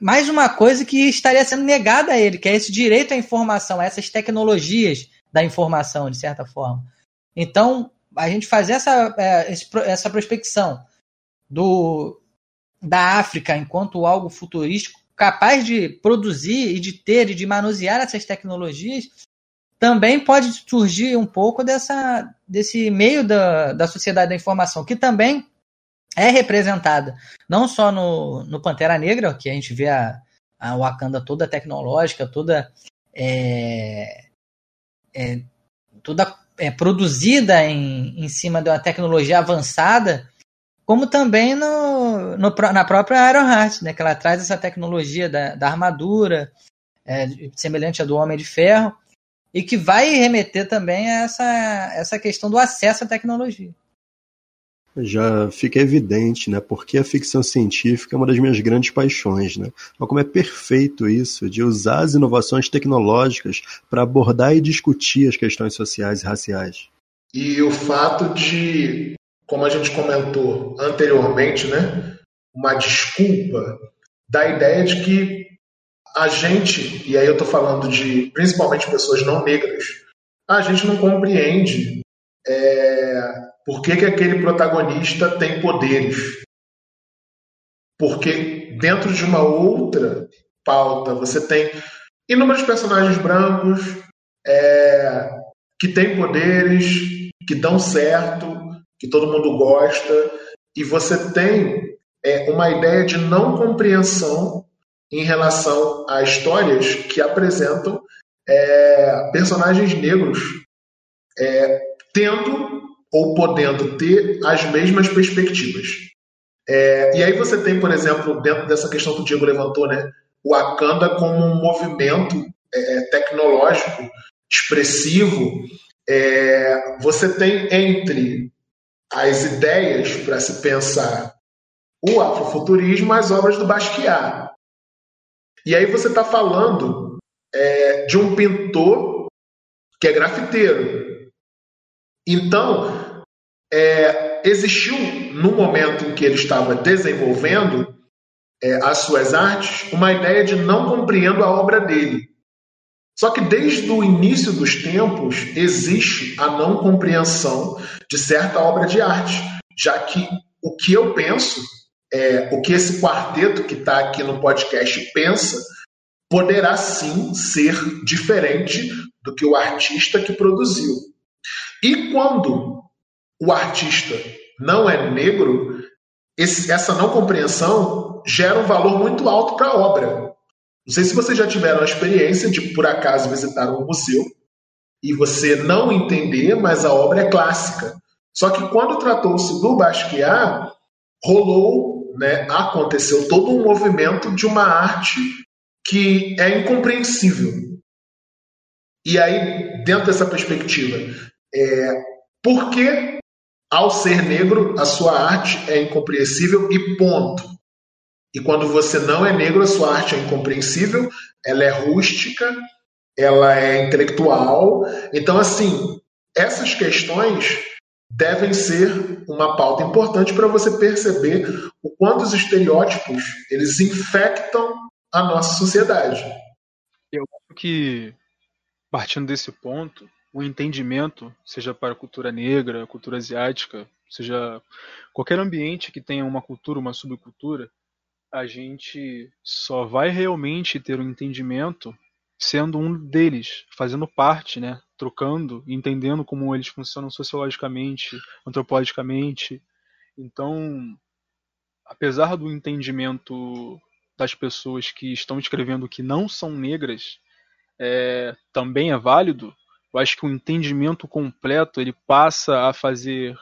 mais uma coisa que estaria sendo negada a ele, que é esse direito à informação, essas tecnologias da informação, de certa forma. Então, a gente fazer essa, é, essa prospecção do, da África enquanto algo futurístico capaz de produzir e de ter e de manusear essas tecnologias também pode surgir um pouco dessa, desse meio da, da sociedade da informação, que também é representada não só no, no Pantera Negra, que a gente vê a, a Wakanda toda tecnológica, toda é, é, toda é, produzida em, em cima de uma tecnologia avançada, como também no, no na própria Ironheart, né, que ela traz essa tecnologia da, da armadura, é, semelhante à do Homem de Ferro, e que vai remeter também a essa, essa questão do acesso à tecnologia já fica evidente, né? Porque a ficção científica é uma das minhas grandes paixões, né? Mas como é perfeito isso, de usar as inovações tecnológicas para abordar e discutir as questões sociais e raciais. E o fato de, como a gente comentou anteriormente, né? Uma desculpa da ideia de que a gente, e aí eu estou falando de principalmente pessoas não negras, a gente não compreende é, por que, que aquele protagonista tem poderes? Porque dentro de uma outra pauta você tem inúmeros personagens brancos é, que têm poderes, que dão certo, que todo mundo gosta, e você tem é, uma ideia de não compreensão em relação a histórias que apresentam é, personagens negros é, tendo ou podendo ter as mesmas perspectivas. É, e aí você tem, por exemplo, dentro dessa questão que o Diego levantou, né, o Wakanda como um movimento é, tecnológico, expressivo, é, você tem entre as ideias para se pensar o afrofuturismo as obras do Basquiat. E aí você está falando é, de um pintor que é grafiteiro. Então, é, existiu, no momento em que ele estava desenvolvendo é, as suas artes, uma ideia de não compreendo a obra dele. Só que desde o início dos tempos existe a não compreensão de certa obra de arte, já que o que eu penso, é, o que esse quarteto que está aqui no podcast pensa, poderá sim ser diferente do que o artista que produziu. E quando o artista não é negro, esse, essa não compreensão gera um valor muito alto para a obra. Não sei se vocês já tiveram a experiência de, por acaso, visitar um museu e você não entender, mas a obra é clássica. Só que quando tratou-se do Basquiat, rolou, né, aconteceu todo um movimento de uma arte que é incompreensível. E aí, dentro dessa perspectiva, é, por que, ao ser negro, a sua arte é incompreensível e ponto? E quando você não é negro, a sua arte é incompreensível, ela é rústica, ela é intelectual. Então, assim, essas questões devem ser uma pauta importante para você perceber o quanto os estereótipos eles infectam a nossa sociedade. Eu acho que, partindo desse ponto, o entendimento, seja para a cultura negra, cultura asiática, seja qualquer ambiente que tenha uma cultura, uma subcultura, a gente só vai realmente ter um entendimento sendo um deles, fazendo parte, né? Trocando, entendendo como eles funcionam sociologicamente, antropologicamente. Então, apesar do entendimento das pessoas que estão escrevendo que não são negras é, também é válido, eu acho que o entendimento completo ele passa a fazer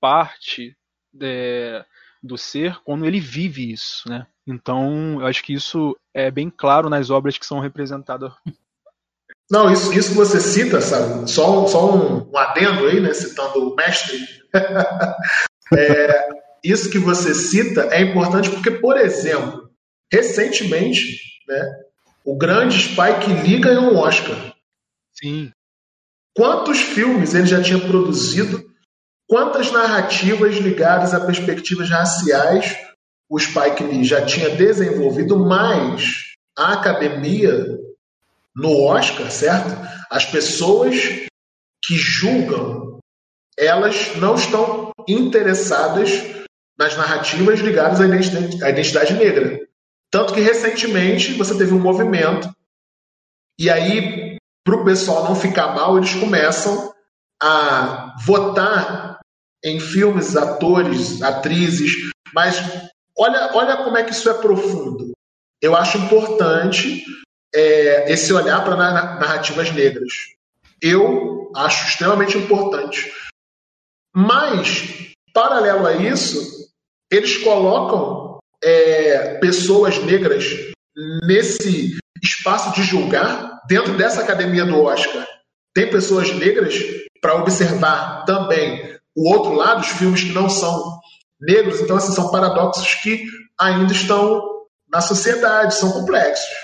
parte é, do ser quando ele vive isso, né? Então, eu acho que isso é bem claro nas obras que são representadas. Não, isso, isso que você cita, sabe? Só, só um, um adendo aí, né? Citando o mestre. é, isso que você cita é importante porque, por exemplo, recentemente, né? O grande Spike Lee ganhou um Oscar. Sim. Quantos filmes ele já tinha produzido Quantas narrativas ligadas a perspectivas raciais o Spike Lee já tinha desenvolvido, mas a academia, no Oscar, certo? As pessoas que julgam, elas não estão interessadas nas narrativas ligadas à identidade, à identidade negra. Tanto que recentemente você teve um movimento, e aí, para o pessoal não ficar mal, eles começam a votar em filmes, atores, atrizes, mas olha, olha como é que isso é profundo. Eu acho importante é, esse olhar para narrativas negras. Eu acho extremamente importante. Mas, paralelo a isso, eles colocam é, pessoas negras nesse espaço de julgar dentro dessa academia do Oscar. Tem pessoas negras para observar também o outro lado, os filmes que não são negros. Então, assim, são paradoxos que ainda estão na sociedade, são complexos.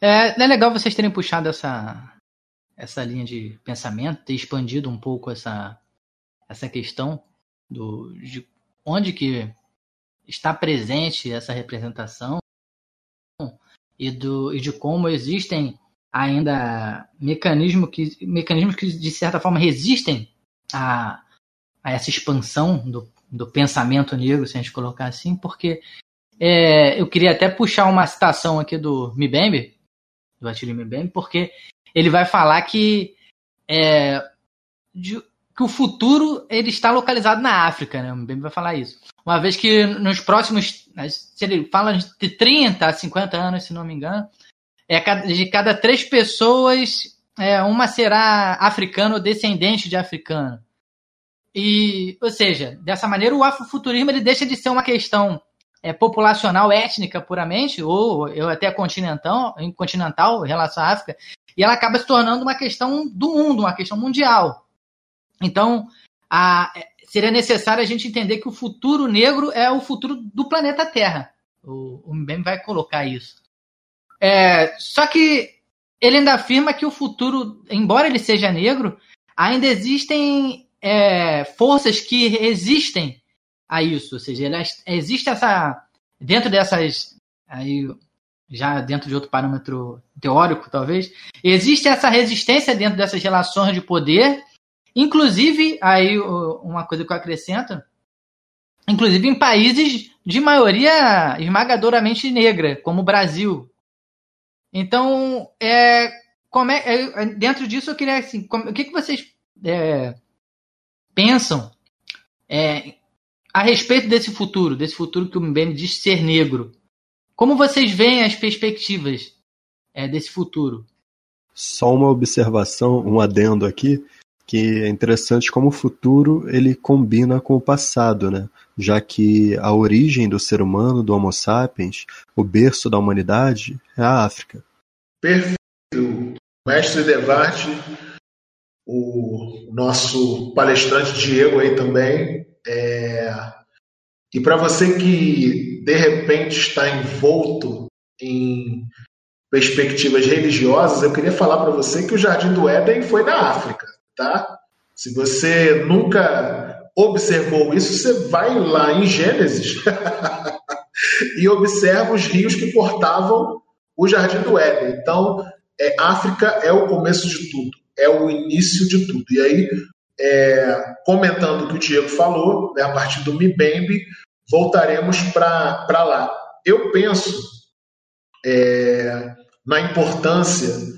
É, é legal vocês terem puxado essa, essa linha de pensamento, ter expandido um pouco essa, essa questão do, de onde que está presente essa representação e, do, e de como existem ainda mecanismos que, mecanismos que de certa forma resistem a, a essa expansão do, do pensamento negro, se a gente colocar assim, porque é, eu queria até puxar uma citação aqui do Mbembe, do Atílio Mbembe, porque ele vai falar que, é, de, que o futuro ele está localizado na África, né? O Mbembe vai falar isso. Uma vez que nos próximos, se ele fala de 30 a 50 anos, se não me engano, é de cada três pessoas é, uma será africano ou descendente de africano. E, ou seja, dessa maneira o afrofuturismo ele deixa de ser uma questão é, populacional étnica puramente, ou eu até continental, continental em relação à África, e ela acaba se tornando uma questão do mundo, uma questão mundial. Então, a, seria necessário a gente entender que o futuro negro é o futuro do planeta Terra. O, o vai colocar isso. É, só que ele ainda afirma que o futuro, embora ele seja negro, ainda existem é, forças que resistem a isso. Ou seja, existe essa. Dentro dessas. Aí, já dentro de outro parâmetro teórico, talvez, existe essa resistência dentro dessas relações de poder. Inclusive, aí uma coisa que eu acrescento, inclusive em países de maioria esmagadoramente negra, como o Brasil. Então, é, como é, é dentro disso eu queria assim, como, o que, que vocês é, pensam é, a respeito desse futuro, desse futuro que o Mbembe diz ser negro. Como vocês veem as perspectivas é, desse futuro? Só uma observação, um adendo aqui, que é interessante como o futuro ele combina com o passado, né? Já que a origem do ser humano, do Homo sapiens, o berço da humanidade é a África. Perfeito. Mestre Devarte, o nosso palestrante Diego aí também, é... E para você que de repente está envolto em perspectivas religiosas, eu queria falar para você que o Jardim do Éden foi na África, tá? Se você nunca observou isso, você vai lá em Gênesis e observa os rios que cortavam o Jardim do Éden. Então, é, África é o começo de tudo, é o início de tudo. E aí é, comentando o que o Diego falou, né, a partir do Mibembe, voltaremos para lá. Eu penso é, na importância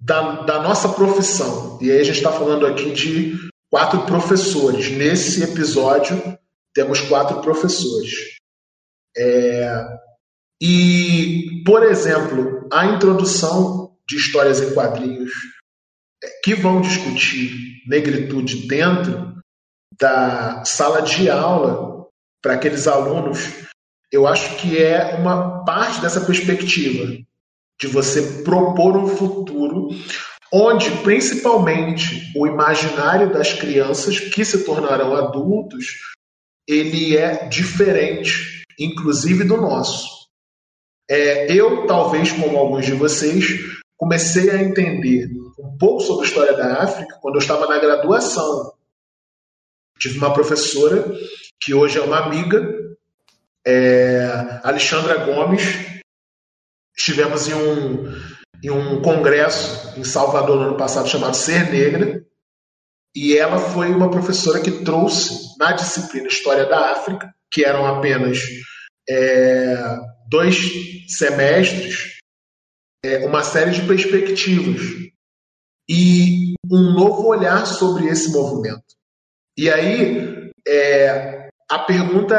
da, da nossa profissão, e aí a gente está falando aqui de quatro professores. Nesse episódio, temos quatro professores. É, e, por exemplo, a introdução de histórias em quadrinhos que vão discutir negritude dentro da sala de aula para aqueles alunos, eu acho que é uma parte dessa perspectiva de você propor um futuro onde principalmente o imaginário das crianças que se tornarão adultos ele é diferente, inclusive do nosso. É, eu talvez como alguns de vocês comecei a entender um pouco sobre a história da África quando eu estava na graduação. Tive uma professora que hoje é uma amiga, é, Alexandra Gomes. Estivemos em um, em um congresso em Salvador no ano passado chamado Ser Negra, e ela foi uma professora que trouxe na disciplina História da África, que eram apenas é, dois semestres, é, uma série de perspectivas e um novo olhar sobre esse movimento. E aí, é, a pergunta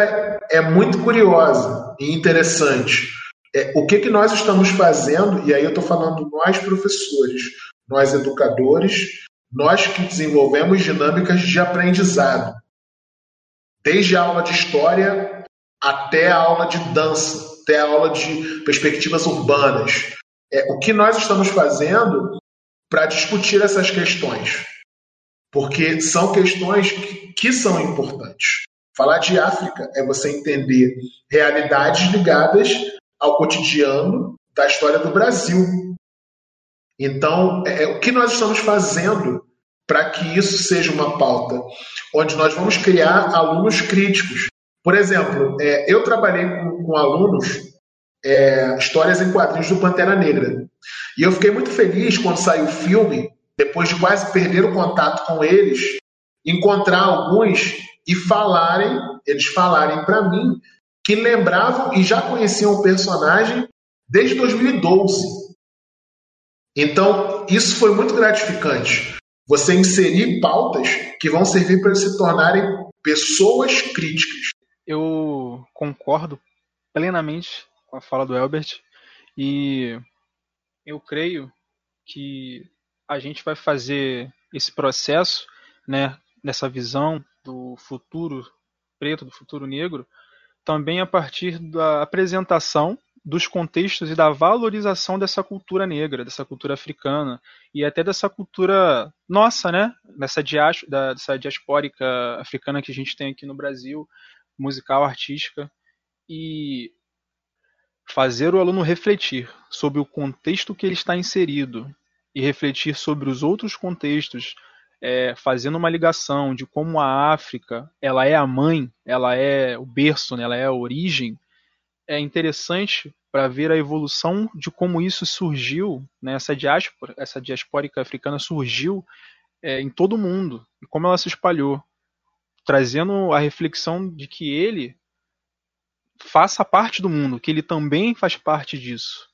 é muito curiosa e interessante. É, o que, que nós estamos fazendo, e aí eu estou falando nós professores, nós educadores, nós que desenvolvemos dinâmicas de aprendizado, desde a aula de história até a aula de dança, até a aula de perspectivas urbanas. É, o que nós estamos fazendo para discutir essas questões, porque são questões que, que são importantes. Falar de África é você entender realidades ligadas ao cotidiano da história do Brasil. Então, é, é o que nós estamos fazendo para que isso seja uma pauta, onde nós vamos criar alunos críticos. Por exemplo, é, eu trabalhei com, com alunos é, histórias em quadrinhos do Pantera Negra. E eu fiquei muito feliz quando saiu o filme, depois de quase perder o contato com eles, encontrar alguns e falarem, eles falarem para mim que lembravam e já conheciam o personagem desde 2012. Então, isso foi muito gratificante. Você inserir pautas que vão servir para se tornarem pessoas críticas. Eu concordo plenamente com a fala do Elbert e eu creio que a gente vai fazer esse processo, né, nessa visão do futuro preto, do futuro negro, também a partir da apresentação dos contextos e da valorização dessa cultura negra, dessa cultura africana e até dessa cultura nossa, né? Dessa, dias, dessa diaspórica africana que a gente tem aqui no Brasil, musical, artística, e fazer o aluno refletir sobre o contexto que ele está inserido e refletir sobre os outros contextos, é, fazendo uma ligação de como a África ela é a mãe, ela é o berço, né? ela é a origem é interessante para ver a evolução de como isso surgiu, né, essa diáspora, essa diaspórica africana surgiu é, em todo o mundo e como ela se espalhou, trazendo a reflexão de que ele faça parte do mundo, que ele também faz parte disso,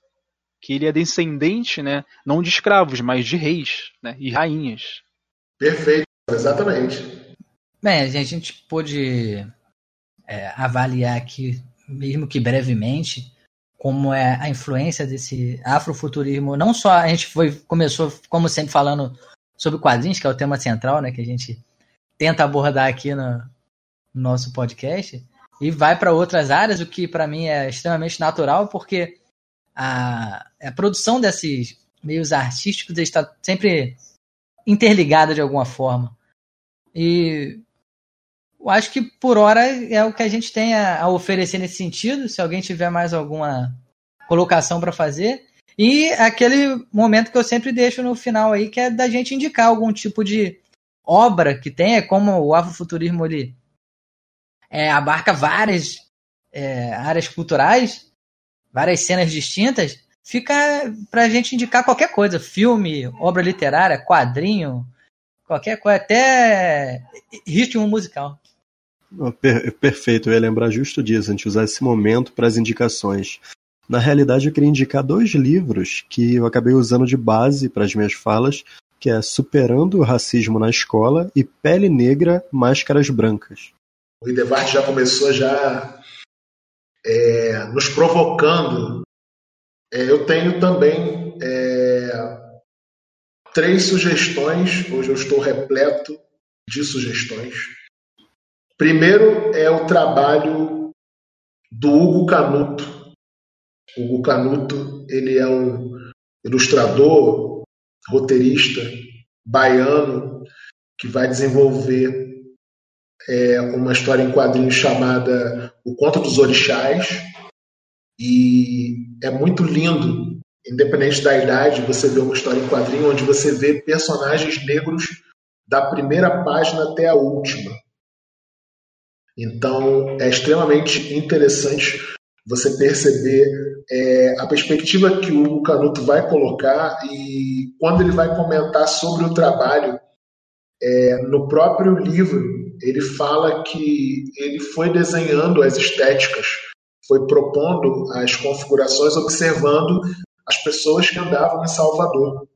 que ele é descendente, né, não de escravos, mas de reis, né, e rainhas. Perfeito, exatamente. Bem, a gente pôde é, avaliar aqui mesmo que brevemente, como é a influência desse afrofuturismo. Não só a gente foi começou, como sempre, falando sobre quadrinhos, que é o tema central, né, que a gente tenta abordar aqui no, no nosso podcast, e vai para outras áreas, o que para mim é extremamente natural, porque a, a produção desses meios artísticos está sempre interligada de alguma forma. E eu acho que por hora é o que a gente tem a, a oferecer nesse sentido. Se alguém tiver mais alguma colocação para fazer. E aquele momento que eu sempre deixo no final aí, que é da gente indicar algum tipo de obra que tenha, como o afrofuturismo ele é, abarca várias é, áreas culturais, várias cenas distintas, fica para a gente indicar qualquer coisa, filme, obra literária, quadrinho, qualquer coisa, até ritmo musical. Per perfeito, eu ia lembrar justo disso, a gente usar esse momento para as indicações. Na realidade, eu queria indicar dois livros que eu acabei usando de base para as minhas falas, que é Superando o Racismo na Escola e Pele Negra, Máscaras Brancas. O Idevart já começou já é, nos provocando. É, eu tenho também é, três sugestões, hoje eu estou repleto de sugestões. Primeiro é o trabalho do Hugo Canuto. O Hugo Canuto ele é um ilustrador, roteirista baiano que vai desenvolver é, uma história em quadrinhos chamada O Conto dos Orixás e é muito lindo, independente da idade, você vê uma história em quadrinho onde você vê personagens negros da primeira página até a última. Então, é extremamente interessante você perceber é, a perspectiva que o Canuto vai colocar e quando ele vai comentar sobre o trabalho é, no próprio livro ele fala que ele foi desenhando as estéticas, foi propondo as configurações, observando as pessoas que andavam em Salvador.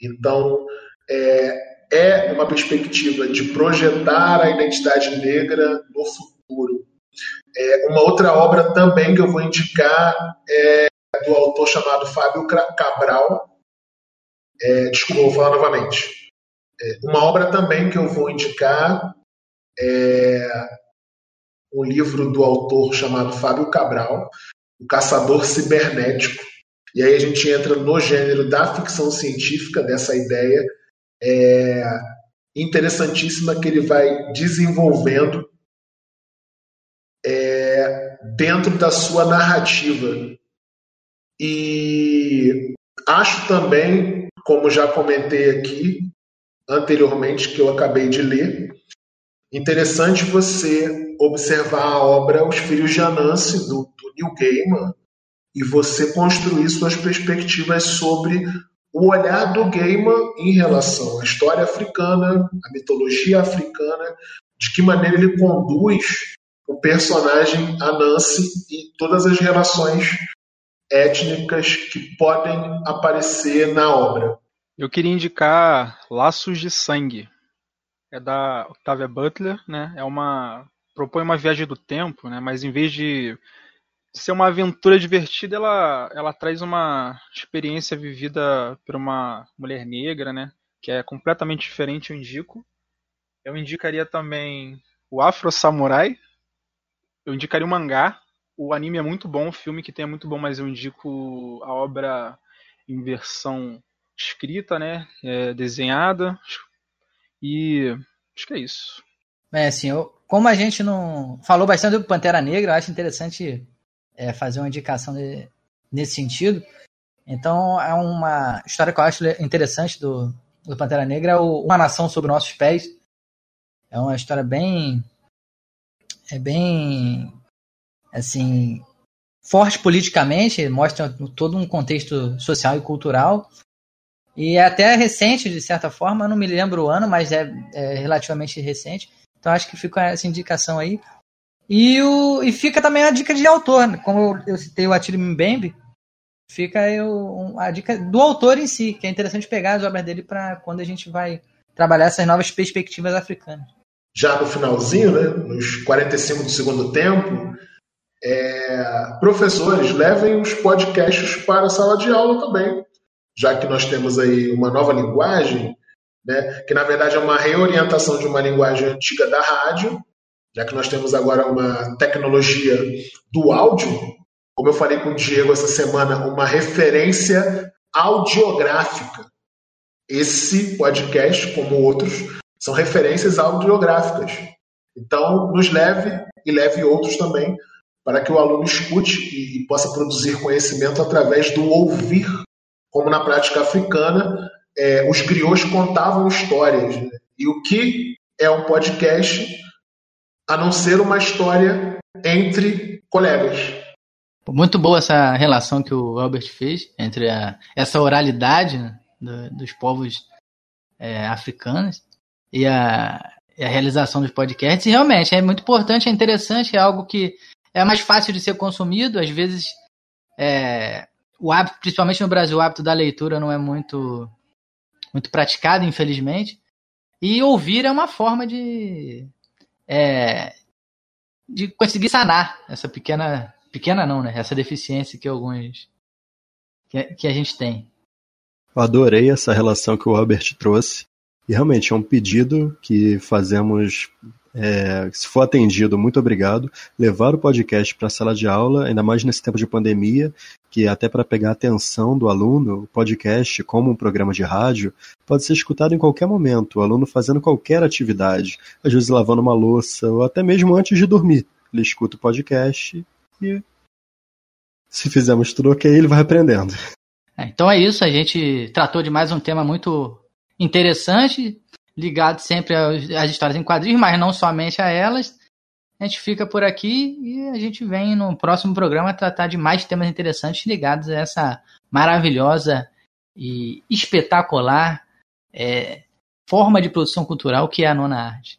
Então, é, é uma perspectiva de projetar a identidade negra no futuro. É, uma outra obra também que eu vou indicar é do autor chamado Fábio Cabral. É, desculpa, vou falar novamente. É, uma obra também que eu vou indicar é um livro do autor chamado Fábio Cabral, O Caçador Cibernético. E aí a gente entra no gênero da ficção científica, dessa ideia é, interessantíssima que ele vai desenvolvendo é, dentro da sua narrativa. E acho também, como já comentei aqui anteriormente, que eu acabei de ler, interessante você observar a obra Os Filhos de Anansi, do, do Neil Gaiman, e você construir suas perspectivas sobre o olhar do Gaiman em relação à história africana, à mitologia africana, de que maneira ele conduz o personagem Anansi e todas as relações étnicas que podem aparecer na obra. Eu queria indicar Laços de Sangue. É da Octavia Butler, né? É uma propõe uma viagem do tempo, né? Mas em vez de ser uma aventura divertida, ela, ela traz uma experiência vivida por uma mulher negra, né? Que é completamente diferente, eu indico. Eu indicaria também o Afro Samurai, eu indicaria o mangá. O anime é muito bom, o filme que tem é muito bom, mas eu indico a obra em versão escrita, né? É, desenhada. E acho que é isso. É, assim, eu, como a gente não falou bastante do Pantera Negra, eu acho interessante é, fazer uma indicação de, nesse sentido. Então, é uma história que eu acho interessante do, do Pantera Negra, é o Uma Nação Sob Nossos Pés. É uma história bem. É bem. Assim. Forte politicamente, mostra todo um contexto social e cultural. E é até recente, de certa forma, não me lembro o ano, mas é, é relativamente recente. Então acho que fica essa indicação aí. E, o, e fica também a dica de autor, né? como eu, citei o Attila Mbembe, fica a dica do autor em si, que é interessante pegar as obras dele para quando a gente vai trabalhar essas novas perspectivas africanas. Já no finalzinho, né, nos 45 do segundo tempo, é, professores levem os podcasts para a sala de aula também, já que nós temos aí uma nova linguagem, né, que na verdade é uma reorientação de uma linguagem antiga da rádio, já que nós temos agora uma tecnologia do áudio, como eu falei com o Diego essa semana, uma referência audiográfica. Esse podcast, como outros, são referências audiográficas. Então, nos leve e leve outros também para que o aluno escute e possa produzir conhecimento através do ouvir, como na prática africana, é, os griots contavam histórias. Né? E o que é um podcast a não ser uma história entre colegas? Muito boa essa relação que o Albert fez entre a, essa oralidade né, do, dos povos é, africanos e a, a, realização dos podcasts. E realmente é muito importante, é interessante, é algo que é mais fácil de ser consumido. Às vezes, é, o hábito, principalmente no Brasil, o hábito da leitura não é muito, muito praticado, infelizmente. E ouvir é uma forma de, é, de conseguir sanar essa pequena pequena não, né? Essa deficiência que alguns que, que a gente tem. Eu adorei essa relação que o Robert trouxe. E realmente é um pedido que fazemos, é, se for atendido, muito obrigado, levar o podcast para a sala de aula, ainda mais nesse tempo de pandemia, que até para pegar a atenção do aluno, o podcast, como um programa de rádio, pode ser escutado em qualquer momento, o aluno fazendo qualquer atividade, às vezes lavando uma louça, ou até mesmo antes de dormir. Ele escuta o podcast e se fizermos tudo ok, ele vai aprendendo. É, então é isso, a gente tratou de mais um tema muito interessante, ligado sempre às histórias em quadrinhos, mas não somente a elas. A gente fica por aqui e a gente vem no próximo programa tratar de mais temas interessantes ligados a essa maravilhosa e espetacular é, forma de produção cultural que é a nona arte.